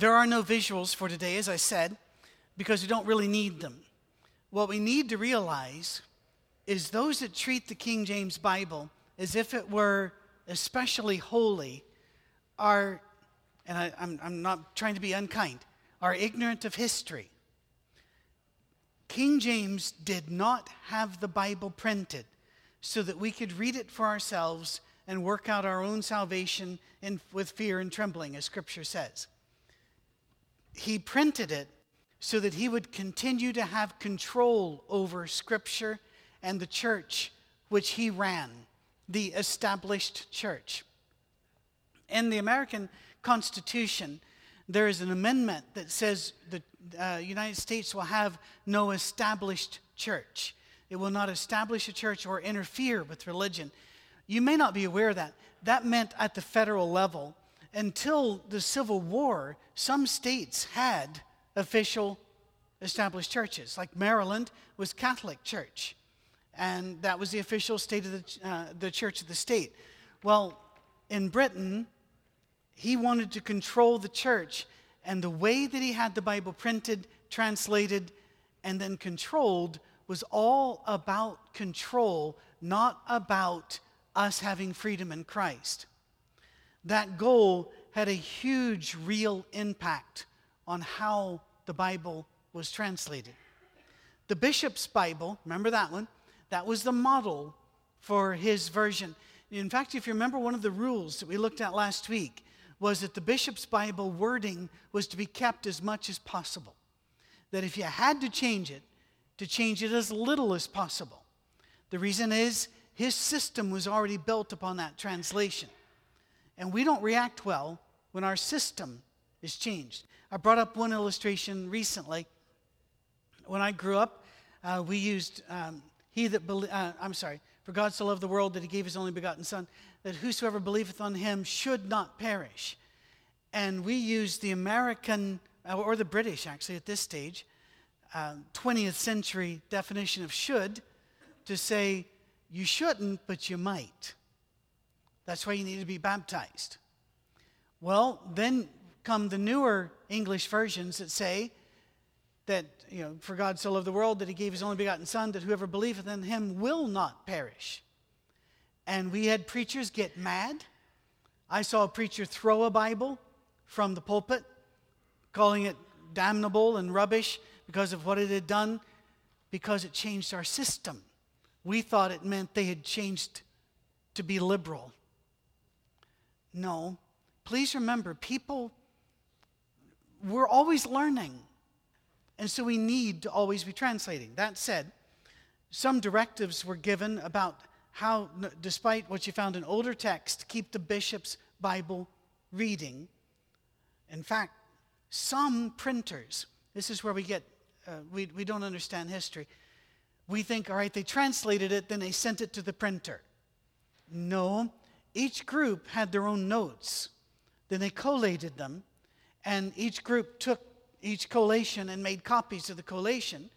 There are no visuals for today, as I said, because we don't really need them. What we need to realize is those that treat the King James Bible as if it were especially holy are, and I, am not trying to be unkind, are ignorant of history. King James did not have the Bible printed so that we could read it for ourselves and work out our own salvation in, with fear and trembling, as Scripture says. He printed it so that he would continue to have control over Scripture and the church which he ran, the established church. In the American Constitution, there is an amendment that says the uh, United States will have no established church. It will not establish a church or interfere with religion. You may not be aware of that. That meant at the federal level, until the Civil War, some states had official established churches. Like Maryland was Catholic Church, and that was the official state of the, uh, the church of the state. Well, in Britain, he wanted to control the church, and the way that he had the Bible printed, translated, and then controlled was all about control, not about us having freedom in Christ. That goal had a huge, real impact on how the Bible was translated. The bishop's Bible, remember that one? That was the model for his version. In fact, if you remember, one of the rules that we looked at last week was that the bishop's Bible wording was to be kept as much as possible. That if you had to change it, to change it as little as possible. The reason is his system was already built upon that translation. And we don't react well when our system is changed. I brought up one illustration recently. When I grew up, uh, we used um, he that be- uh, I'm sorry, for God so loved the world that he gave his only begotten Son, that whosoever believeth on him should not perish. And we used the American, uh, or the British actually at this stage, uh, 20th century definition of should to say you shouldn't, but you might. That's why you need to be baptized. Well, then come the newer English versions that say that, you know, for God so loved the world that he gave his only begotten Son, that whoever believeth in him will not perish. And we had preachers get mad. I saw a preacher throw a Bible from the pulpit, calling it damnable and rubbish because of what it had done, because it changed our system. We thought it meant they had changed to be liberal. No. Please remember, people, we're always learning. And so we need to always be translating. That said, some directives were given about how, despite what you found in older texts, keep the bishop's Bible reading. In fact, some printers, this is where we get uh, we, we don't understand history. We think, all right, they translated it, then they sent it to the printer. No, each group had their own notes. Then they collated them, and each group took each collation and made copies of the collation,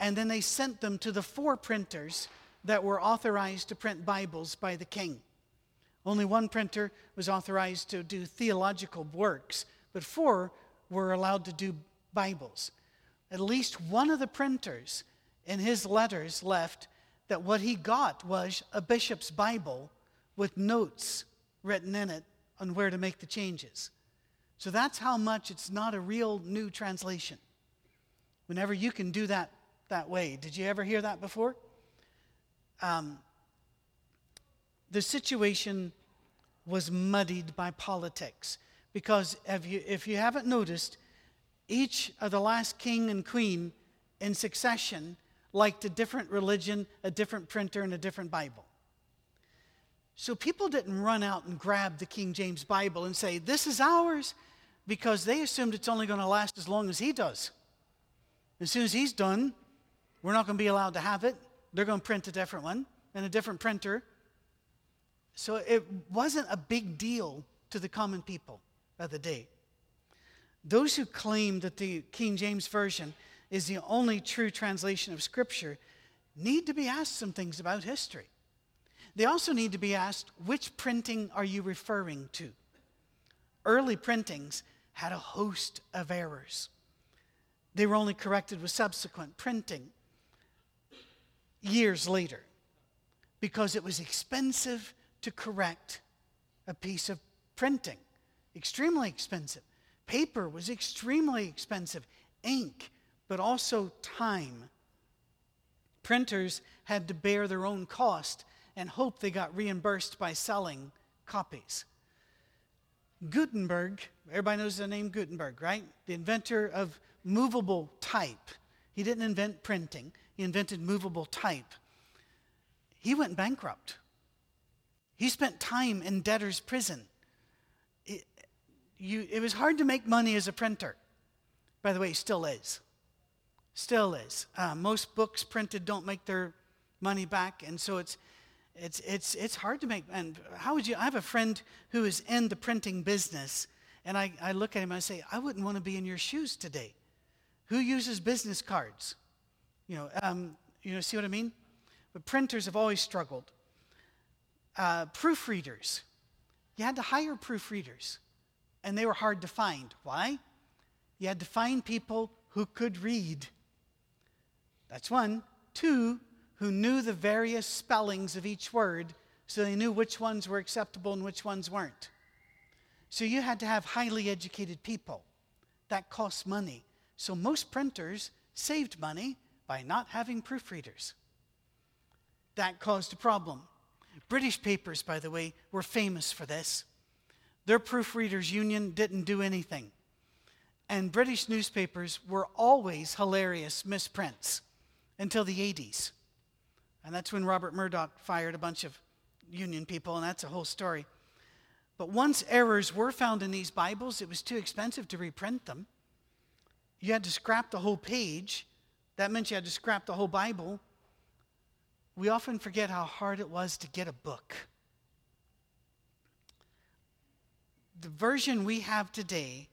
and then they sent them to the four printers that were authorized to print Bibles by the king. Only one printer was authorized to do theological works, but four were allowed to do Bibles at least one of the printers in his letters left that what he got was a bishop's Bible with notes written in it on where to make the changes. So that's how much it's not a real new translation. Whenever you can do that that way. Did you ever hear that before? Um, the situation was muddied by politics because if you, if you haven't noticed, each of the last king and queen in succession liked a different religion, a different printer, and a different Bible. So people didn't run out and grab the King James Bible and say, This is ours, because they assumed it's only going to last as long as he does. As soon as he's done, we're not going to be allowed to have it. They're going to print a different one and a different printer. So it wasn't a big deal to the common people of the day. Those who claim that the King James Version is the only true translation of Scripture need to be asked some things about history. They also need to be asked which printing are you referring to? Early printings had a host of errors. They were only corrected with subsequent printing years later because it was expensive to correct a piece of printing. Extremely expensive. Paper was extremely expensive. Ink, but also time. Printers had to bear their own cost and hope they got reimbursed by selling copies. Gutenberg, everybody knows the name Gutenberg, right? The inventor of movable type. He didn't invent printing, he invented movable type. He went bankrupt. He spent time in debtor's prison. It, you, it was hard to make money as a printer. By the way, still is. Still is. Uh, most books printed don't make their money back, and so it's it's, it's, it's hard to make. And how would you? I have a friend who is in the printing business, and I, I look at him and I say, I wouldn't want to be in your shoes today. Who uses business cards? You know, um, you know, see what I mean? But printers have always struggled. Uh, proofreaders, you had to hire proofreaders, and they were hard to find. Why? You had to find people who could read. That's one. Two, who knew the various spellings of each word so they knew which ones were acceptable and which ones weren't. So you had to have highly educated people. That costs money. So most printers saved money by not having proofreaders. That caused a problem. British papers, by the way, were famous for this. Their proofreaders' union didn't do anything. And British newspapers were always hilarious misprints until the 80s. And that's when Rupert Murdoch fired a bunch of union people, and that's a whole story. But once errors were found in these Bibles, it was too expensive to reprint them. You had to scrap the whole page. That meant you had to scrap the whole Bible. We often forget how hard it was to get a book. The version we have today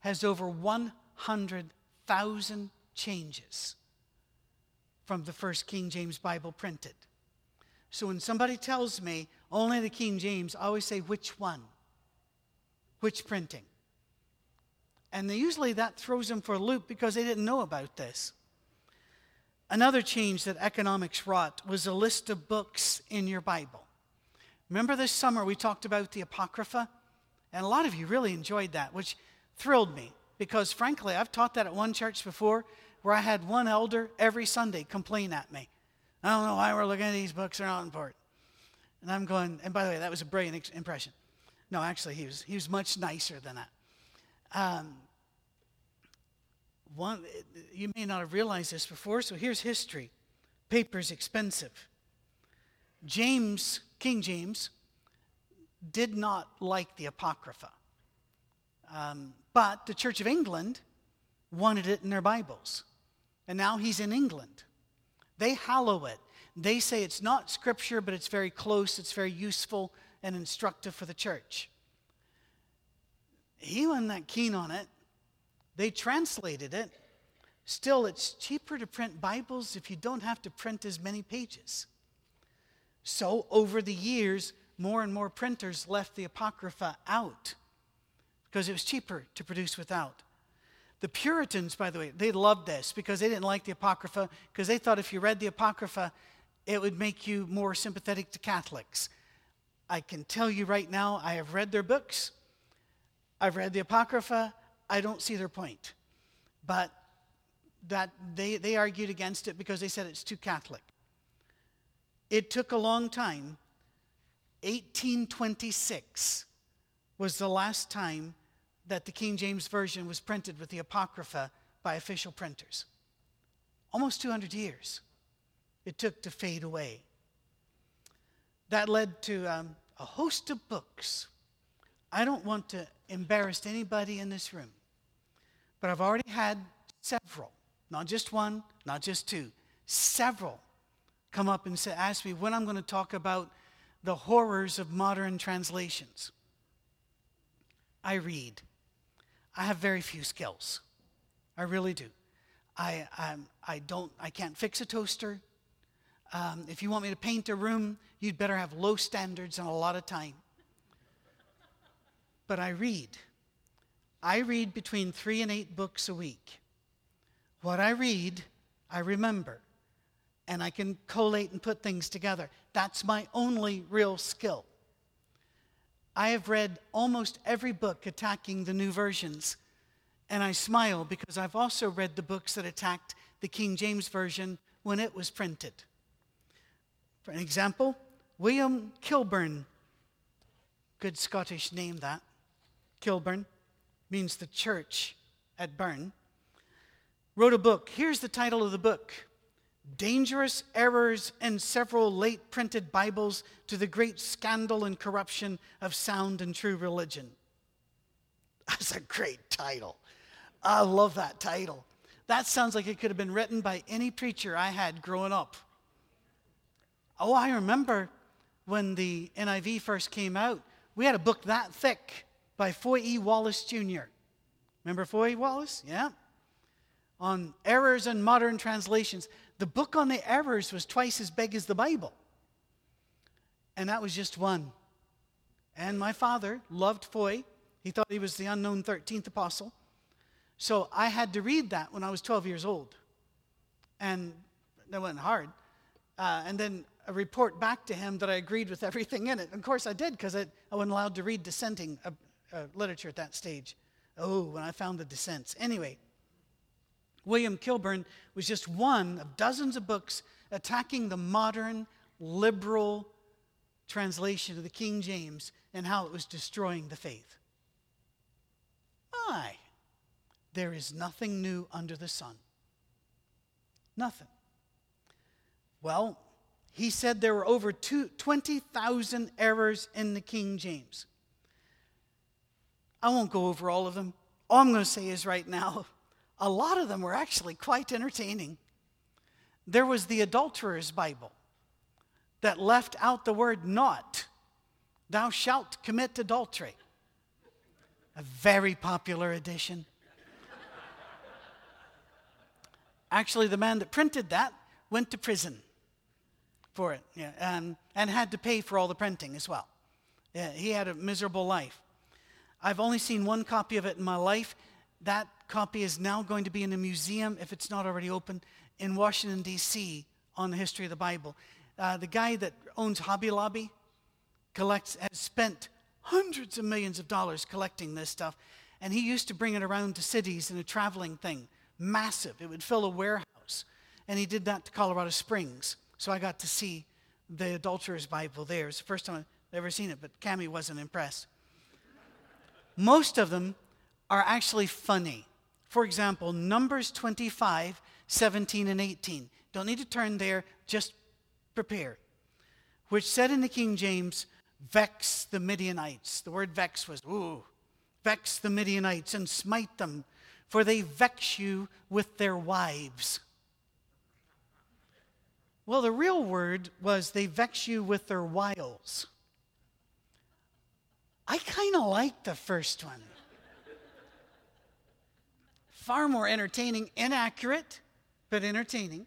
has over 100,000 changes from the first King James Bible printed. So when somebody tells me only the King James, I always say, which one? Which printing? And they, usually that throws them for a loop because they didn't know about this. Another change that economics wrought was a list of books in your Bible. Remember this summer we talked about the Apocrypha? And a lot of you really enjoyed that, which thrilled me because, frankly, I've taught that at one church before where I had one elder every Sunday complain at me. I don't know why we're looking at these books, they're not important. And I'm going, and by the way, that was a brilliant impression. No, actually, he was, he was much nicer than that. Um, one, you may not have realized this before, so here's history. Paper's expensive. James, King James, did not like the Apocrypha. Um, but the Church of England wanted it in their Bibles and now he's in England. They hallow it. They say it's not scripture, but it's very close, it's very useful and instructive for the church. He wasn't that keen on it. They translated it. Still, it's cheaper to print Bibles if you don't have to print as many pages. So, over the years, more and more printers left the Apocrypha out because it was cheaper to produce without. The Puritans, by the way, they loved this because they didn't like the Apocrypha because they thought if you read the Apocrypha, it would make you more sympathetic to Catholics. I can tell you right now, I have read their books. I've read the Apocrypha. I don't see their point. But that they, they argued against it because they said it's too Catholic. It took a long time. 1826 was the last time that the King James Version was printed with the Apocrypha by official printers. Almost 200 years it took to fade away. That led to um, a host of books. I don't want to embarrass anybody in this room, but I've already had several, not just one, not just two, several come up and say, ask me when I'm going to talk about the horrors of modern translations. I read. I have very few skills. I really do. I, I'm, I don't, I can't fix a toaster. Um, if you want me to paint a room, you'd better have low standards and a lot of time. But I read. I read between three and eight books a week. What I read, I remember, and I can collate and put things together. That's my only real skill. I have read almost every book attacking the new versions, and I smile because I've also read the books that attacked the King James Version when it was printed. For an example, William Kilburne, good Scottish name that, Kilburne means the church at Burn, wrote a book. Here's the title of the book Dangerous Errors in Several Late Printed Bibles to the Great Scandal and Corruption of Sound and True Religion. That's a great title. I love that title. That sounds like it could have been written by any preacher I had growing up. Oh, I remember when the NIV first came out, we had a book that thick by Foy E. Wallace Jr. Remember Foy E. Wallace? Yeah. On errors in modern translations. The book on the errors was twice as big as the Bible. And that was just one. And my father loved Foy. He thought he was the unknown 13th apostle. So I had to read that when I was 12 years old. And that wasn't hard. Uh, and then a report back to him that I agreed with everything in it. Of course, I did because I, I wasn't allowed to read dissenting uh, uh, literature at that stage. Oh, when I found the dissents. Anyway, William Kilburne was just one of dozens of books attacking the modern liberal translation of the King James and how it was destroying the faith. Aye. There is nothing new under the sun. Nothing. Well, he said there were over 20,000 errors in the King James. I won't go over all of them. All I'm going to say is right now, a lot of them were actually quite entertaining. There was the Adulterer's Bible that left out the word not. Thou shalt commit adultery. A very popular edition. Actually, the man that printed that went to prison for it yeah, and, and had to pay for all the printing as well. Yeah, he had a miserable life. I've only seen one copy of it in my life. That copy is now going to be in a museum, if it's not already open, in Washington, D.C., on the history of the Bible. Uh, the guy that owns Hobby Lobby collects, has spent hundreds of millions of dollars collecting this stuff. And he used to bring it around to cities in a traveling thing massive. It would fill a warehouse. And he did that to Colorado Springs. So I got to see the Adulterer's Bible there. It's the first time I've ever seen it, but Cami wasn't impressed. Most of them are actually funny. For example, Numbers 25, 17, and 18. Don't need to turn there, just prepare. Which said in the King James, vex the Midianites. The word vex was, ooh, vex the Midianites and smite them for they vex you with their wives. Well, the real word was they vex you with their wiles. I kind of like the first one. Far more entertaining, inaccurate, but entertaining.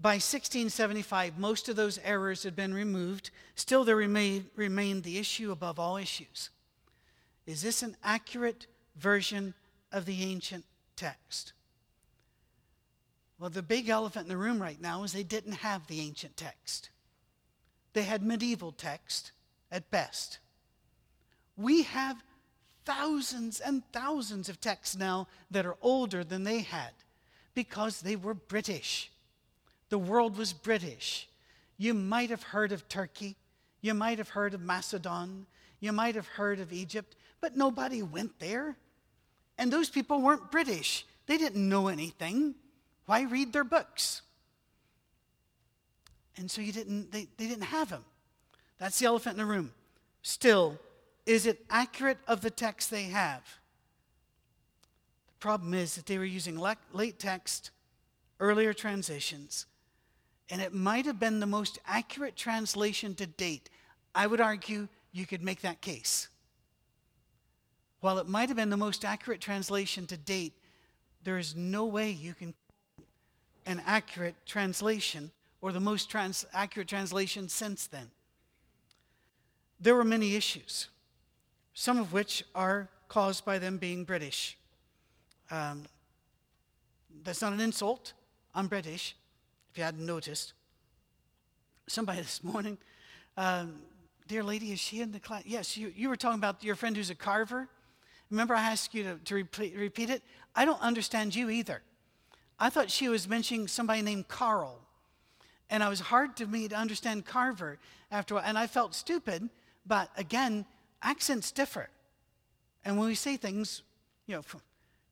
By 1675, most of those errors had been removed. Still, there remained, remained the issue above all issues. Is this an accurate version of the ancient text. Well, the big elephant in the room right now is they didn't have the ancient text. They had medieval text at best. We have thousands and thousands of texts now that are older than they had because they were British. The world was British. You might have heard of Turkey. You might have heard of Macedon. You might have heard of Egypt, but nobody went there. And those people weren't British, they didn't know anything. Why read their books? And so you didn't, they, they didn't have them. That's the elephant in the room. Still, is it accurate of the text they have? The problem is that they were using late text, earlier transitions, and it might have been the most accurate translation to date. I would argue you could make that case. While it might have been the most accurate translation to date, there is no way you can an accurate translation or the most trans- accurate translation since then. There were many issues, some of which are caused by them being British. Um, that's not an insult. I'm British, if you hadn't noticed. Somebody this morning, um, dear lady, is she in the class? Yes, you, you were talking about your friend who's a carver. Remember, I asked you to, to repeat, repeat it? I don't understand you either. I thought she was mentioning somebody named Carl. And it was hard to me to understand Carver after a while. And I felt stupid, but again, accents differ. And when we say things, you know, for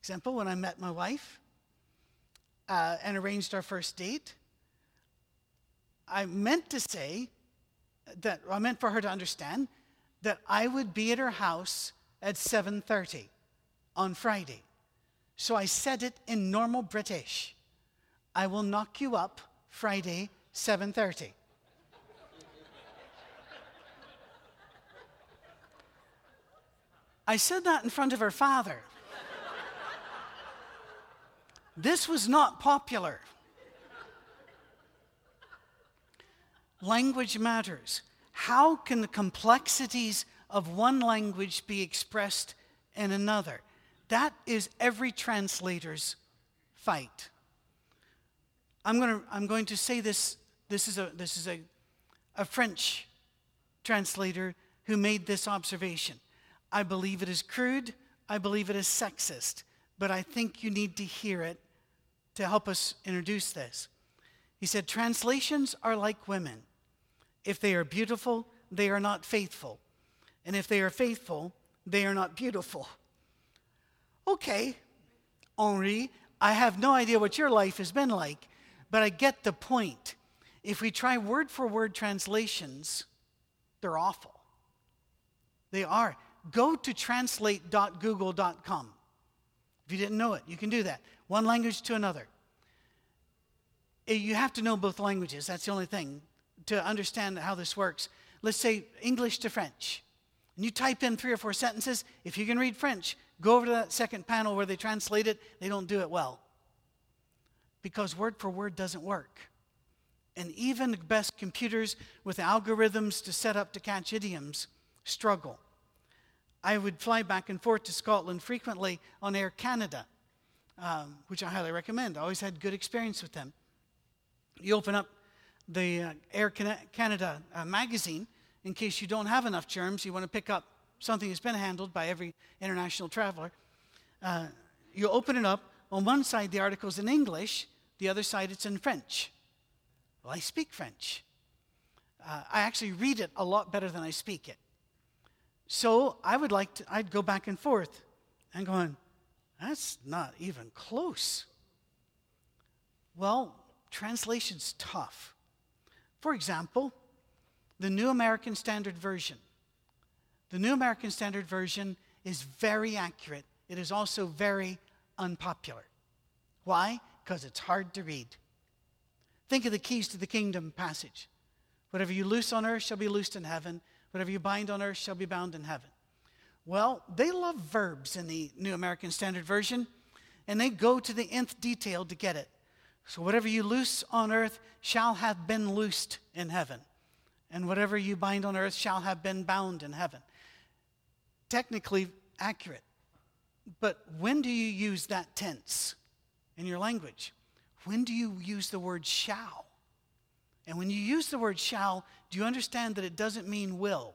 example, when I met my wife uh, and arranged our first date, I meant to say that I meant for her to understand that I would be at her house at 7:30 on Friday. So I said it in normal British. I will knock you up Friday 7:30. I said that in front of her father. this was not popular. Language matters. How can the complexities of one language be expressed in another? That is every translator's fight. I'm, gonna, I'm going to say this. This is, a, this is a, a French translator who made this observation. I believe it is crude. I believe it is sexist. But I think you need to hear it to help us introduce this. He said, Translations are like women. If they are beautiful, they are not faithful. And if they are faithful, they are not beautiful. Okay, Henri, I have no idea what your life has been like, but I get the point. If we try word for word translations, they're awful. They are. Go to translate.google.com. If you didn't know it, you can do that. One language to another. Eh, you have to know both languages. That's the only thing to understand how this works. Let's say English to French. And you type in three or four sentences. If you can read French, go over to that second panel where they translate it. They don't do it well because word for word doesn't work. And even the best computers with algorithms to set up to catch idioms struggle. I would fly back and forth to Scotland frequently on Air Canada, um, which I highly recommend. I always had good experience with them. You open up the uh, Air Canada uh, magazine in case you don't have enough germs, you want to pick up something that's been handled by every international traveler. Uh, you open it up. On one side, the article's in English, the other side, it's in French. Well, I speak French. Uh, I actually read it a lot better than I speak it. So I would like to, I'd go back and forth and going, that's not even close. Well, translation's tough. For example, the New American Standard Version. The New American Standard Version is very accurate. It is also very unpopular. Why? Because it's hard to read. Think of the keys to the kingdom passage. Whatever you loose on earth shall be loosed in heaven. Whatever you bind on earth shall be bound in heaven. Well, they love verbs in the New American Standard Version, and they go to the nth detail to get it. So whatever you loose on earth shall have been loosed in heaven, and whatever you bind on earth shall have been bound in heaven. Technically accurate. But when do you use that tense in your language? When do you use the word shall? And when you use the word shall, do you understand that it doesn't mean will?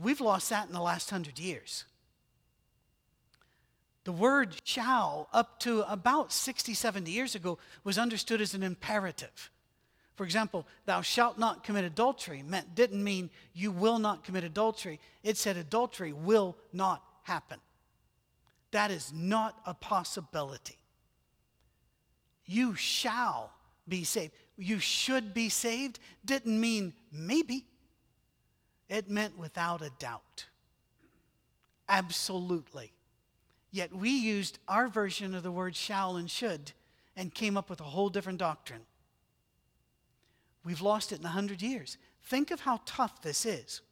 We've lost that in the last hundred years. The word shall, up to about 60, 70 years ago, was understood as an imperative. For example, thou shalt not commit adultery meant, didn't mean you will not commit adultery. It said adultery will not happen. That is not a possibility. You shall be saved. You should be saved didn't mean maybe, it meant without a doubt. Absolutely. Yet we used our version of the word shall and should and came up with a whole different doctrine. We've lost it in a hundred years. Think of how tough this is.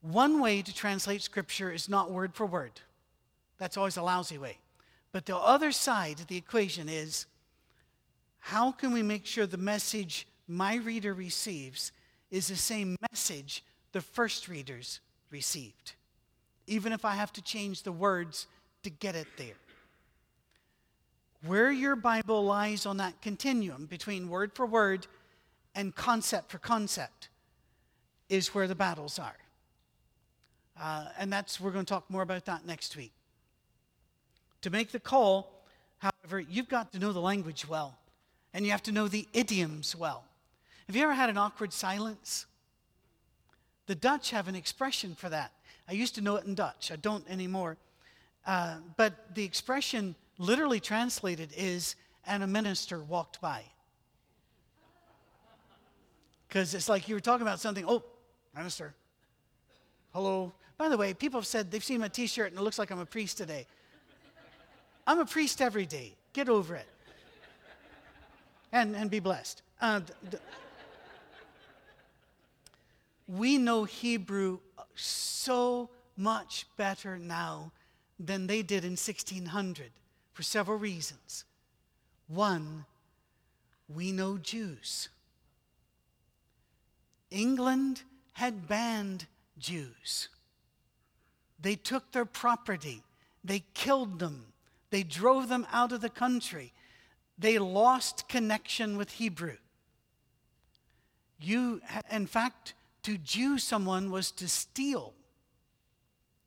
One way to translate scripture is not word for word. That's always a lousy way. But the other side of the equation is how can we make sure the message my reader receives is the same message the first readers received, even if I have to change the words to get it there. Where your Bible lies on that continuum between word for word and concept for concept is where the battles are. Uh, and that's, we're going to talk more about that next week. To make the call, however, you've got to know the language well, and you have to know the idioms well. Have you ever had an awkward silence? The Dutch have an expression for that. I used to know it in Dutch, I don't anymore. Uh, but the expression literally translated is, and a minister walked by. Because it's like you were talking about something, oh, minister, hello. By the way, people have said they've seen my t shirt and it looks like I'm a priest today. I'm a priest every day. Get over it. And, and be blessed. Uh, we know Hebrew so much better now than they did in 1600 for several reasons. One, we know Jews. England had banned Jews. They took their property, they killed them, they drove them out of the country. They lost connection with Hebrew. You, in fact, to Jew someone was to steal.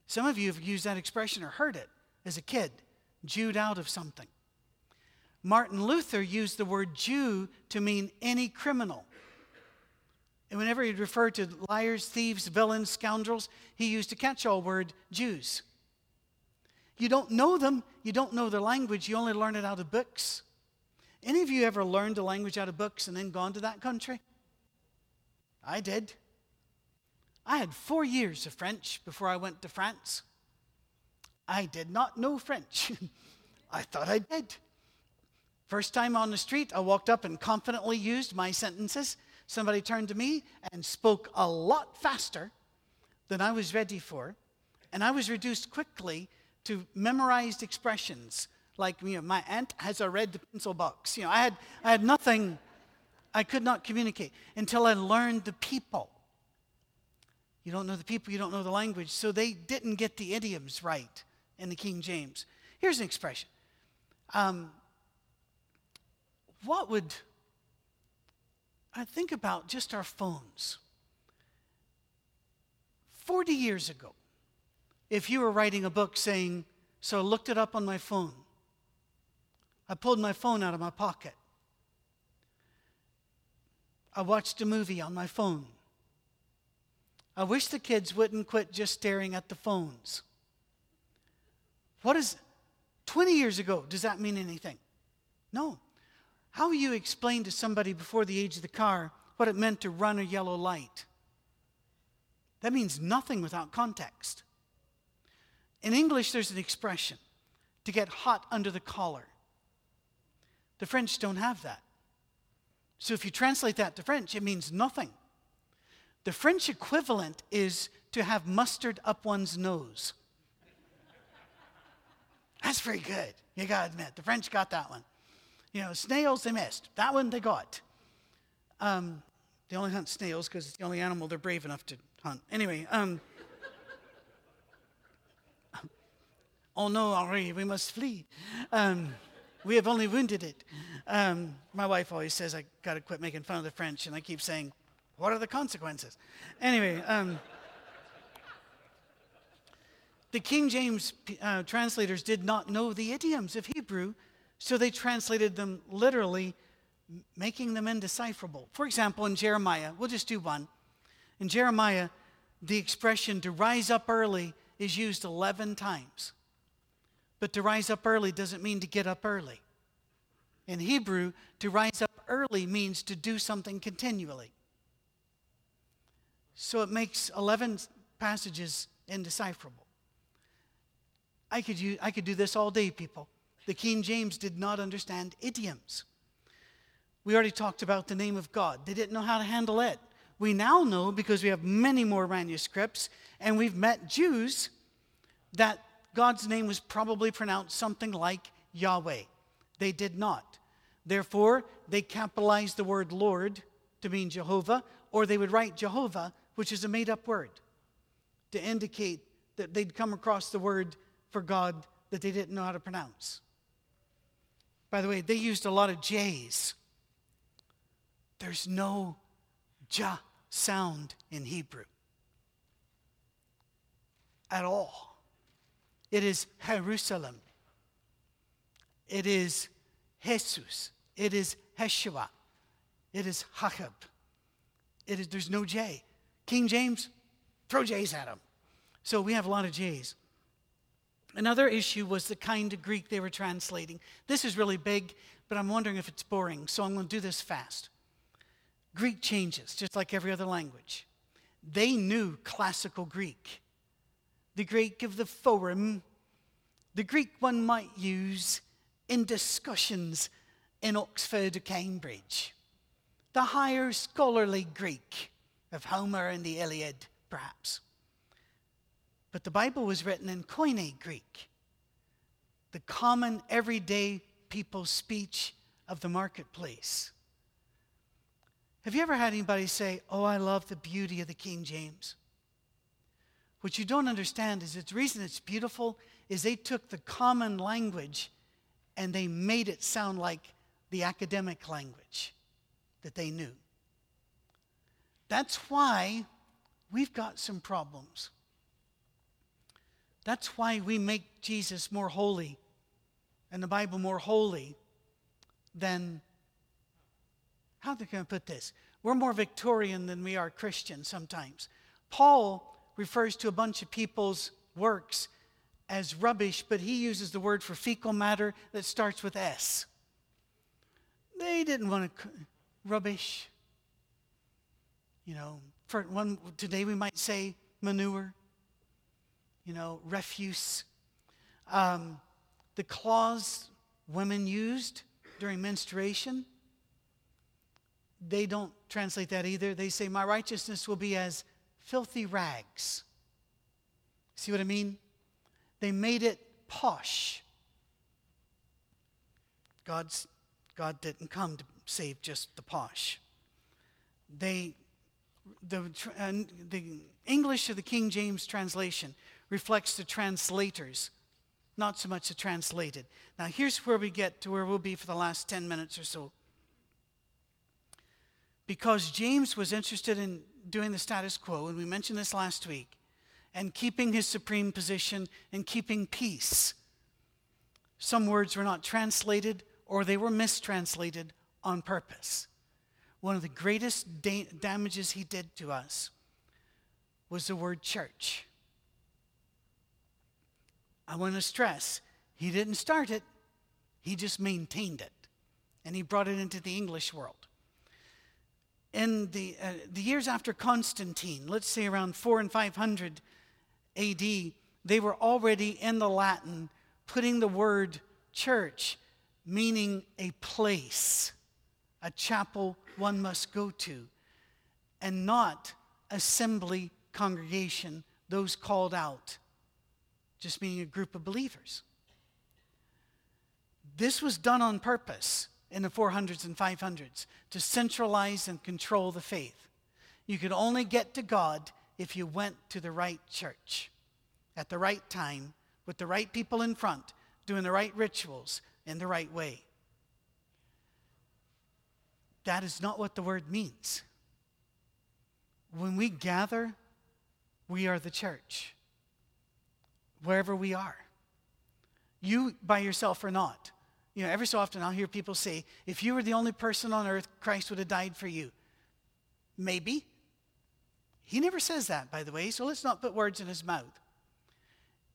Some of you have used that expression or heard it as a kid, Jewed out of something. Martin Luther used the word Jew to mean any criminal. And whenever he'd refer to liars, thieves, villains, scoundrels, he used a catch all word, Jews. You don't know them, you don't know their language, you only learn it out of books. Any of you ever learned a language out of books and then gone to that country? I did. I had four years of French before I went to France. I did not know French. I thought I did. First time on the street, I walked up and confidently used my sentences. Somebody turned to me and spoke a lot faster than I was ready for. And I was reduced quickly to memorized expressions like, you know, my aunt has a red pencil box. You know, I had, I had nothing, I could not communicate until I learned the people. You don't know the people, you don't know the language. So they didn't get the idioms right in the King James. Here's an expression. Um, what would I think about just our phones? 40 years ago, if you were writing a book saying, So I looked it up on my phone, I pulled my phone out of my pocket, I watched a movie on my phone. I wish the kids wouldn't quit just staring at the phones. What is 20 years ago? Does that mean anything? No. How you explain to somebody before the age of the car what it meant to run a yellow light? That means nothing without context. In English, there's an expression to get hot under the collar. The French don't have that. So if you translate that to French, it means nothing. The French equivalent is to have mustard up one's nose. That's very good. You got to admit, the French got that one. You know, snails they missed. That one they got. Um, they only hunt snails because it's the only animal they're brave enough to hunt. Anyway, um, oh no, Henri, we must flee. Um, we have only wounded it. Um, my wife always says I got to quit making fun of the French, and I keep saying, what are the consequences? Anyway, um, the King James uh, translators did not know the idioms of Hebrew, so they translated them literally, making them indecipherable. For example, in Jeremiah, we'll just do one. In Jeremiah, the expression to rise up early is used 11 times. But to rise up early doesn't mean to get up early. In Hebrew, to rise up early means to do something continually. So it makes 11 passages indecipherable. I could, use, I could do this all day, people. The King James did not understand idioms. We already talked about the name of God. They didn't know how to handle it. We now know because we have many more manuscripts and we've met Jews that God's name was probably pronounced something like Yahweh. They did not. Therefore, they capitalized the word Lord to mean Jehovah, or they would write Jehovah which is a made up word to indicate that they'd come across the word for God that they didn't know how to pronounce. By the way, they used a lot of J's. There's no ja sound in Hebrew at all. It is Jerusalem. It is Jesus. It is Yeshua. It is Hachab. It is, there's no J. King James, throw J's at him. So we have a lot of J's. Another issue was the kind of Greek they were translating. This is really big, but I'm wondering if it's boring, so I'm going to do this fast. Greek changes, just like every other language. They knew classical Greek, the Greek of the forum, the Greek one might use in discussions in Oxford or Cambridge, the higher scholarly Greek of Homer and the Iliad, perhaps. But the Bible was written in Koine Greek, the common everyday people's speech of the marketplace. Have you ever had anybody say, Oh, I love the beauty of the King James? What you don't understand is the reason it's beautiful is they took the common language and they made it sound like the academic language that they knew. That's why we've got some problems. That's why we make Jesus more holy and the Bible more holy than, how can I put this? We're more Victorian than we are Christian sometimes. Paul refers to a bunch of people's works as rubbish, but he uses the word for fecal matter that starts with S. They didn't want to, rubbish. You know, for one, today we might say manure you know, refuse. Um, the clause women used during menstruation, they don't translate that either. They say, My righteousness will be as filthy rags. See what I mean? They made it posh. God's, God didn't come to save just the posh. They, the, the English of the King James translation reflects the translators, not so much the translated. Now, here's where we get to where we'll be for the last 10 minutes or so. Because James was interested in doing the status quo, and we mentioned this last week, and keeping his supreme position and keeping peace. Some words were not translated or they were mistranslated on purpose. One of the greatest da- damages he did to us was the word church. I want to stress, he didn't start it, he just maintained it. And he brought it into the English world. In the, uh, the years after Constantine, let's say around 4 and 500 AD, they were already in the Latin putting the word church, meaning a place, a chapel one must go to, and not assembly, congregation, those called out just meaning a group of believers. This was done on purpose in the 400s and 500s to centralize and control the faith. You could only get to God if you went to the right church at the right time with the right people in front, doing the right rituals in the right way. That is not what the word means. When we gather, we are the church wherever we are. You by yourself or not. You know, every so often I'll hear people say, if you were the only person on earth, Christ would have died for you. Maybe. He never says that, by the way, so let's not put words in his mouth.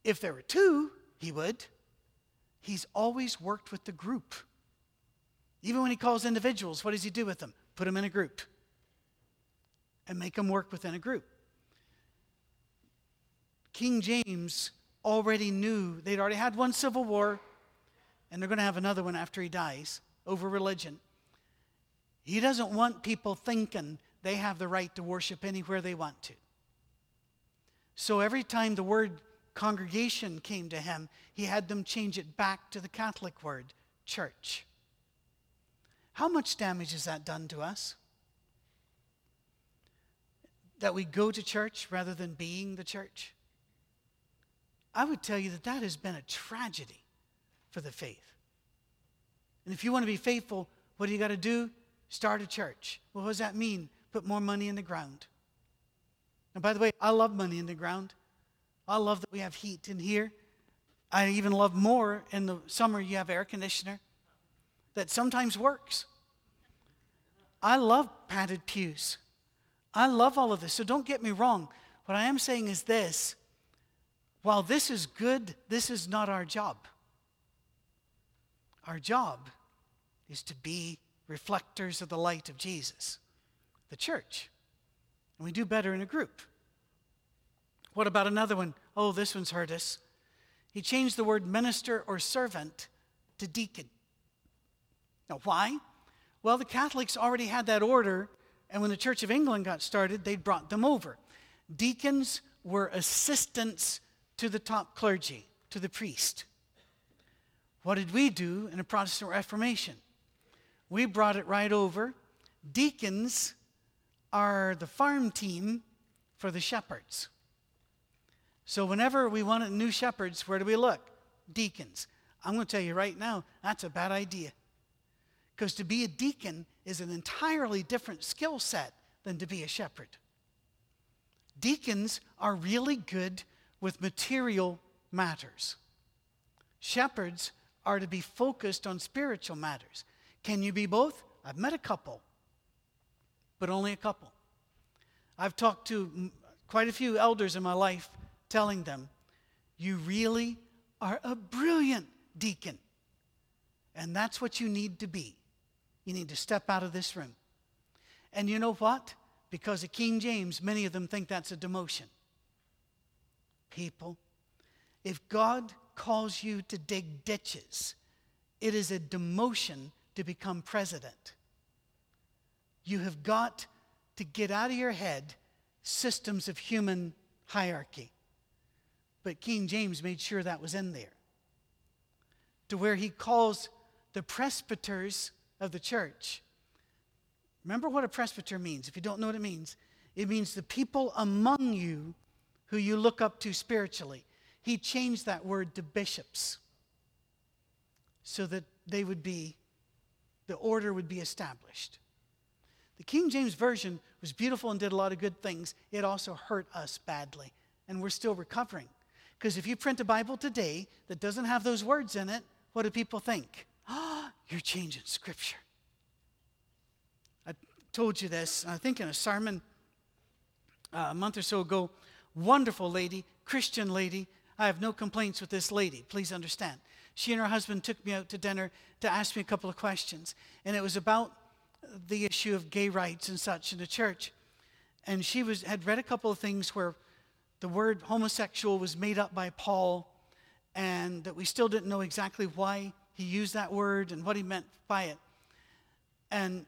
If there were two, he would. He's always worked with the group. Even when he calls individuals, what does he do with them? Put them in a group and make them work within a group. King James already knew they'd already had one civil war, and they're going to have another one after he dies over religion. He doesn't want people thinking they have the right to worship anywhere they want to. So every time the word congregation came to him, he had them change it back to the Catholic word, church. How much damage has that done to us? that we go to church rather than being the church, I would tell you that that has been a tragedy for the faith. And if you want to be faithful, what do you got to do? Start a church. Well, what does that mean? Put more money in the ground. And by the way, I love money in the ground. I love that we have heat in here. I even love more in the summer you have air conditioner that sometimes works. I love padded pews. I love all of this. So don't get me wrong. What I am saying is this while this is good, this is not our job. Our job is to be reflectors of the light of Jesus, the church. And we do better in a group. What about another one? Oh, this one's hurt us. He changed the word minister or servant to deacon. Now, why? Well, the Catholics already had that order, and when the Church of England got started, they brought them over. Deacons were assistants to the top clergy, to the priest. What did we do in a Protestant Reformation? We brought it right over. Deacons are the farm team for the shepherds. So whenever we wanted new shepherds, where do we look? Deacons. I'm going to tell you right now, that's a bad idea. Because to be a deacon is an entirely different skill set than to be a shepherd. Deacons are really good with material matters. Shepherds are to be focused on spiritual matters. Can you be both? I've met a couple, but only a couple. I've talked to quite a few elders in my life telling them, You really are a brilliant deacon. And that's what you need to be. You need to step out of this room. And you know what? Because of King James, many of them think that's a demotion. People, if God calls you to dig ditches, it is a demotion to become president. You have got to get out of your head systems of human hierarchy. But King James made sure that was in there. To where he calls the presbyters of the church. Remember what a presbyter means. If you don't know what it means, it means the people among you who you look up to spiritually. He changed that word to bishops so that they would be, the order would be established. The King James Version was beautiful and did a lot of good things. It also hurt us badly, and we're still recovering. Because if you print a Bible today that doesn't have those words in it, what do people think? Oh, you're changing Scripture. I told you this, I think in a sermon uh, a month or so ago. Wonderful lady, Christian lady. I have no complaints with this lady, please understand. She and her husband took me out to dinner to ask me a couple of questions, and it was about the issue of gay rights and such in the church. And she was, had read a couple of things where the word homosexual was made up by Paul, and that we still didn't know exactly why he used that word and what he meant by it. And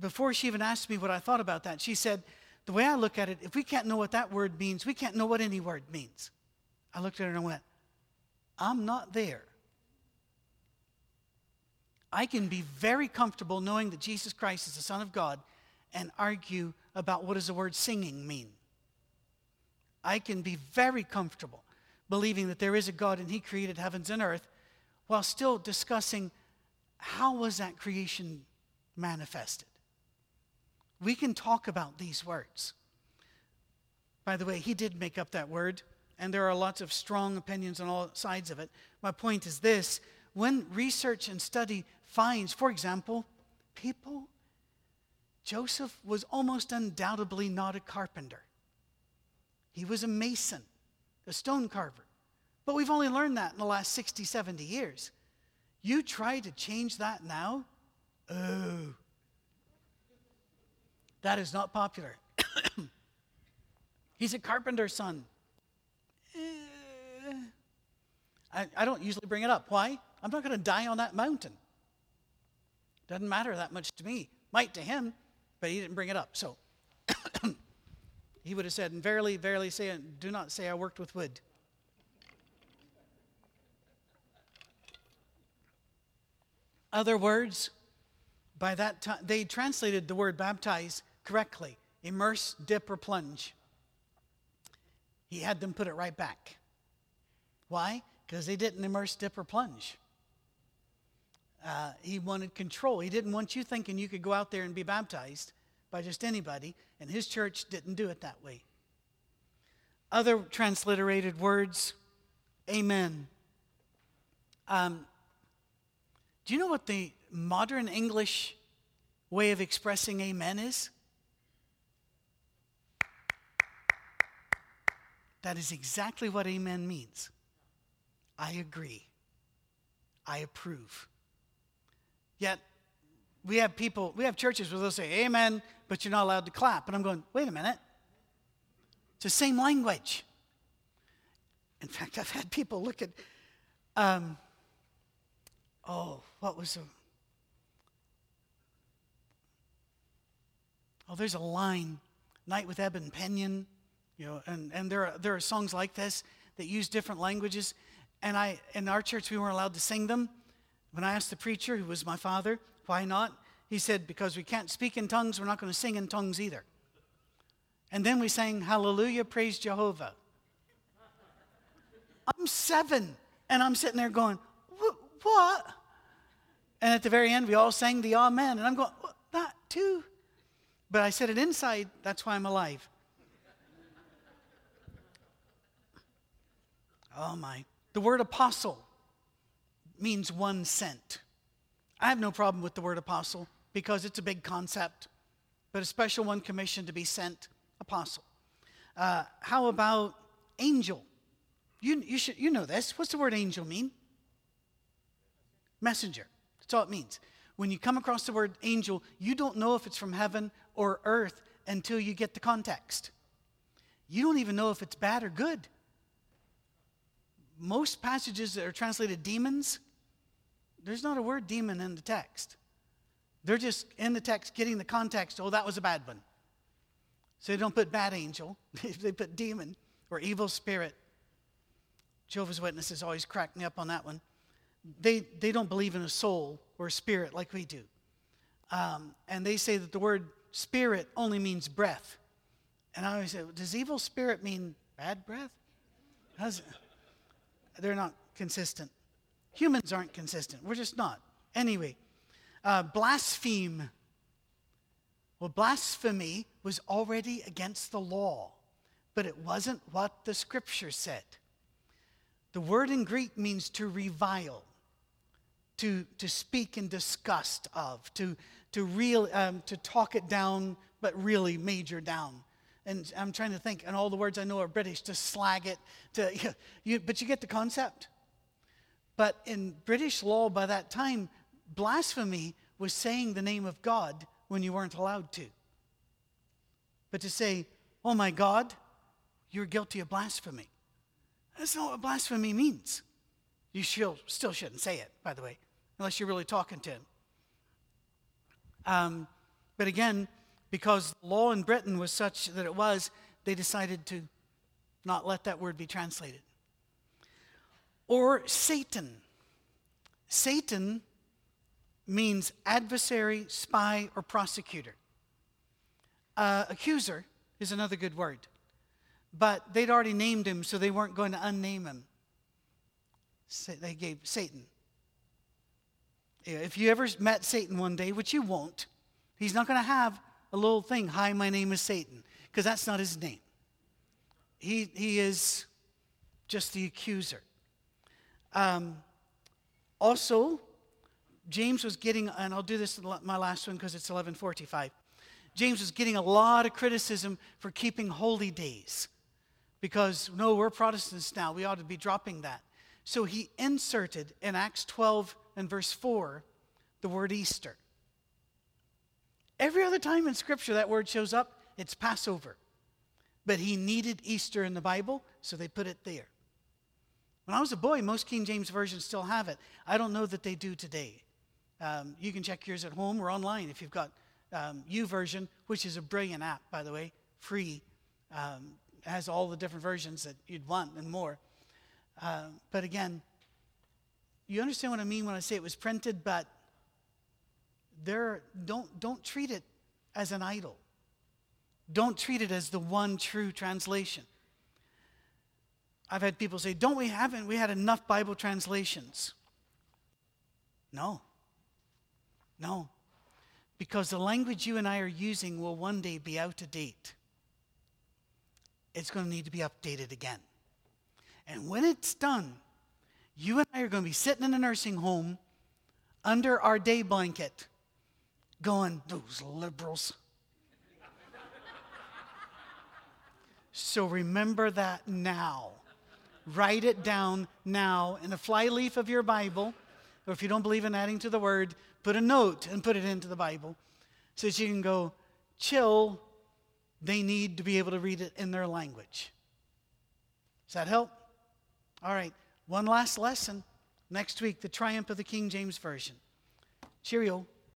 before she even asked me what I thought about that, she said, The way I look at it, if we can't know what that word means, we can't know what any word means. I looked at her and I went, I'm not there. I can be very comfortable knowing that Jesus Christ is the Son of God and argue about what does the word singing mean. I can be very comfortable believing that there is a God and He created heavens and earth while still discussing how was that creation manifested. We can talk about these words. By the way, he did make up that word, and there are lots of strong opinions on all sides of it. My point is this when research and study finds, for example, people, Joseph was almost undoubtedly not a carpenter. He was a mason, a stone carver. But we've only learned that in the last 60, 70 years. You try to change that now? Oh. That is not popular. He's a carpenter's son. I, I don't usually bring it up. Why? I'm not going to die on that mountain. Doesn't matter that much to me. Might to him, but he didn't bring it up. So he would have said, and verily, verily say, do not say I worked with wood. Other words, by that time, they translated the word baptize correctly. immerse, dip, or plunge, he had them put it right back. Why? Because he didn't immerse, dip, or plunge. Uh, he wanted control. He didn't want you thinking you could go out there and be baptized by just anybody, and his church didn't do it that way. Other transliterated words, amen. Um, do you know what the modern English way of expressing amen is? That is exactly what amen means. I agree. I approve. Yet, we have people, we have churches where they'll say amen, but you're not allowed to clap. And I'm going, wait a minute. It's the same language. In fact, I've had people look at, um, oh, what was the, oh, there's a line, Night with Ebon Pinion, you know, and, and there, are, there are songs like this that use different languages. And I, in our church, we weren't allowed to sing them. When I asked the preacher, who was my father, why not? He said, because we can't speak in tongues, we're not going to sing in tongues either. And then we sang, Hallelujah, praise Jehovah. I'm seven, and I'm sitting there going, What? And at the very end, we all sang the Amen. And I'm going, That too? But I said it inside, that's why I'm alive. Oh my. The word apostle means one sent. I have no problem with the word apostle because it's a big concept, but a special one commissioned to be sent apostle. Uh, how about angel? You, you, should, you know this. What's the word angel mean? Messenger. That's all it means. When you come across the word angel, you don't know if it's from heaven or earth until you get the context. You don't even know if it's bad or good. Most passages that are translated demons, there's not a word demon in the text. They're just in the text getting the context. Oh, that was a bad one. So they don't put bad angel, they put demon or evil spirit. Jehovah's Witnesses always crack me up on that one. They, they don't believe in a soul or a spirit like we do. Um, and they say that the word spirit only means breath. And I always say, does evil spirit mean bad breath? How's, they're not consistent. Humans aren't consistent. We're just not. Anyway, uh, blaspheme. Well, blasphemy was already against the law, but it wasn't what the scripture said. The word in Greek means to revile, to, to speak in disgust of, to, to, real, um, to talk it down, but really major down. And I'm trying to think, and all the words I know are British, to slag it, to, you, you, but you get the concept. But in British law by that time, blasphemy was saying the name of God when you weren't allowed to. But to say, oh my God, you're guilty of blasphemy. That's not what blasphemy means. You still, still shouldn't say it, by the way, unless you're really talking to him. Um, but again, because the law in Britain was such that it was, they decided to not let that word be translated or Satan. Satan means adversary, spy, or prosecutor. Uh, accuser is another good word. But they'd already named him, so they weren't going to unname him. So they gave Satan. If you ever met Satan one day, which you won't, he's not going to have a little thing, Hi, my name is Satan, because that's not his name. He, he is just the accuser. Um, also, James was getting, and I'll do this my last one because it's 1145. James was getting a lot of criticism for keeping holy days because, no, we're Protestants now. We ought to be dropping that. So he inserted in Acts 12 and verse 4 the word Easter. Every other time in Scripture that word shows up, it's Passover. But he needed Easter in the Bible, so they put it there. When I was a boy, most King James versions still have it. I don't know that they do today. Um, you can check yours at home or online if you've got um, version, which is a brilliant app, by the way, free. Um, has all the different versions that you'd want and more. Uh, but again, you understand what I mean when I say it was printed, but there, don't, don't treat it as an idol. Don't treat it as the one true translation. I've had people say, Don't we haven't we had enough Bible translations? No. No. Because the language you and I are using will one day be out of date. It's going to need to be updated again. And when it's done, you and I are going to be sitting in a nursing home under our day blanket going, Those liberals. so remember that now. Write it down now in a flyleaf of your Bible, or if you don't believe in adding to the word, put a note and put it into the Bible so that you can go, chill, they need to be able to read it in their language. Does that help? All right, one last lesson. Next week, the triumph of the King James Version. Cheerio.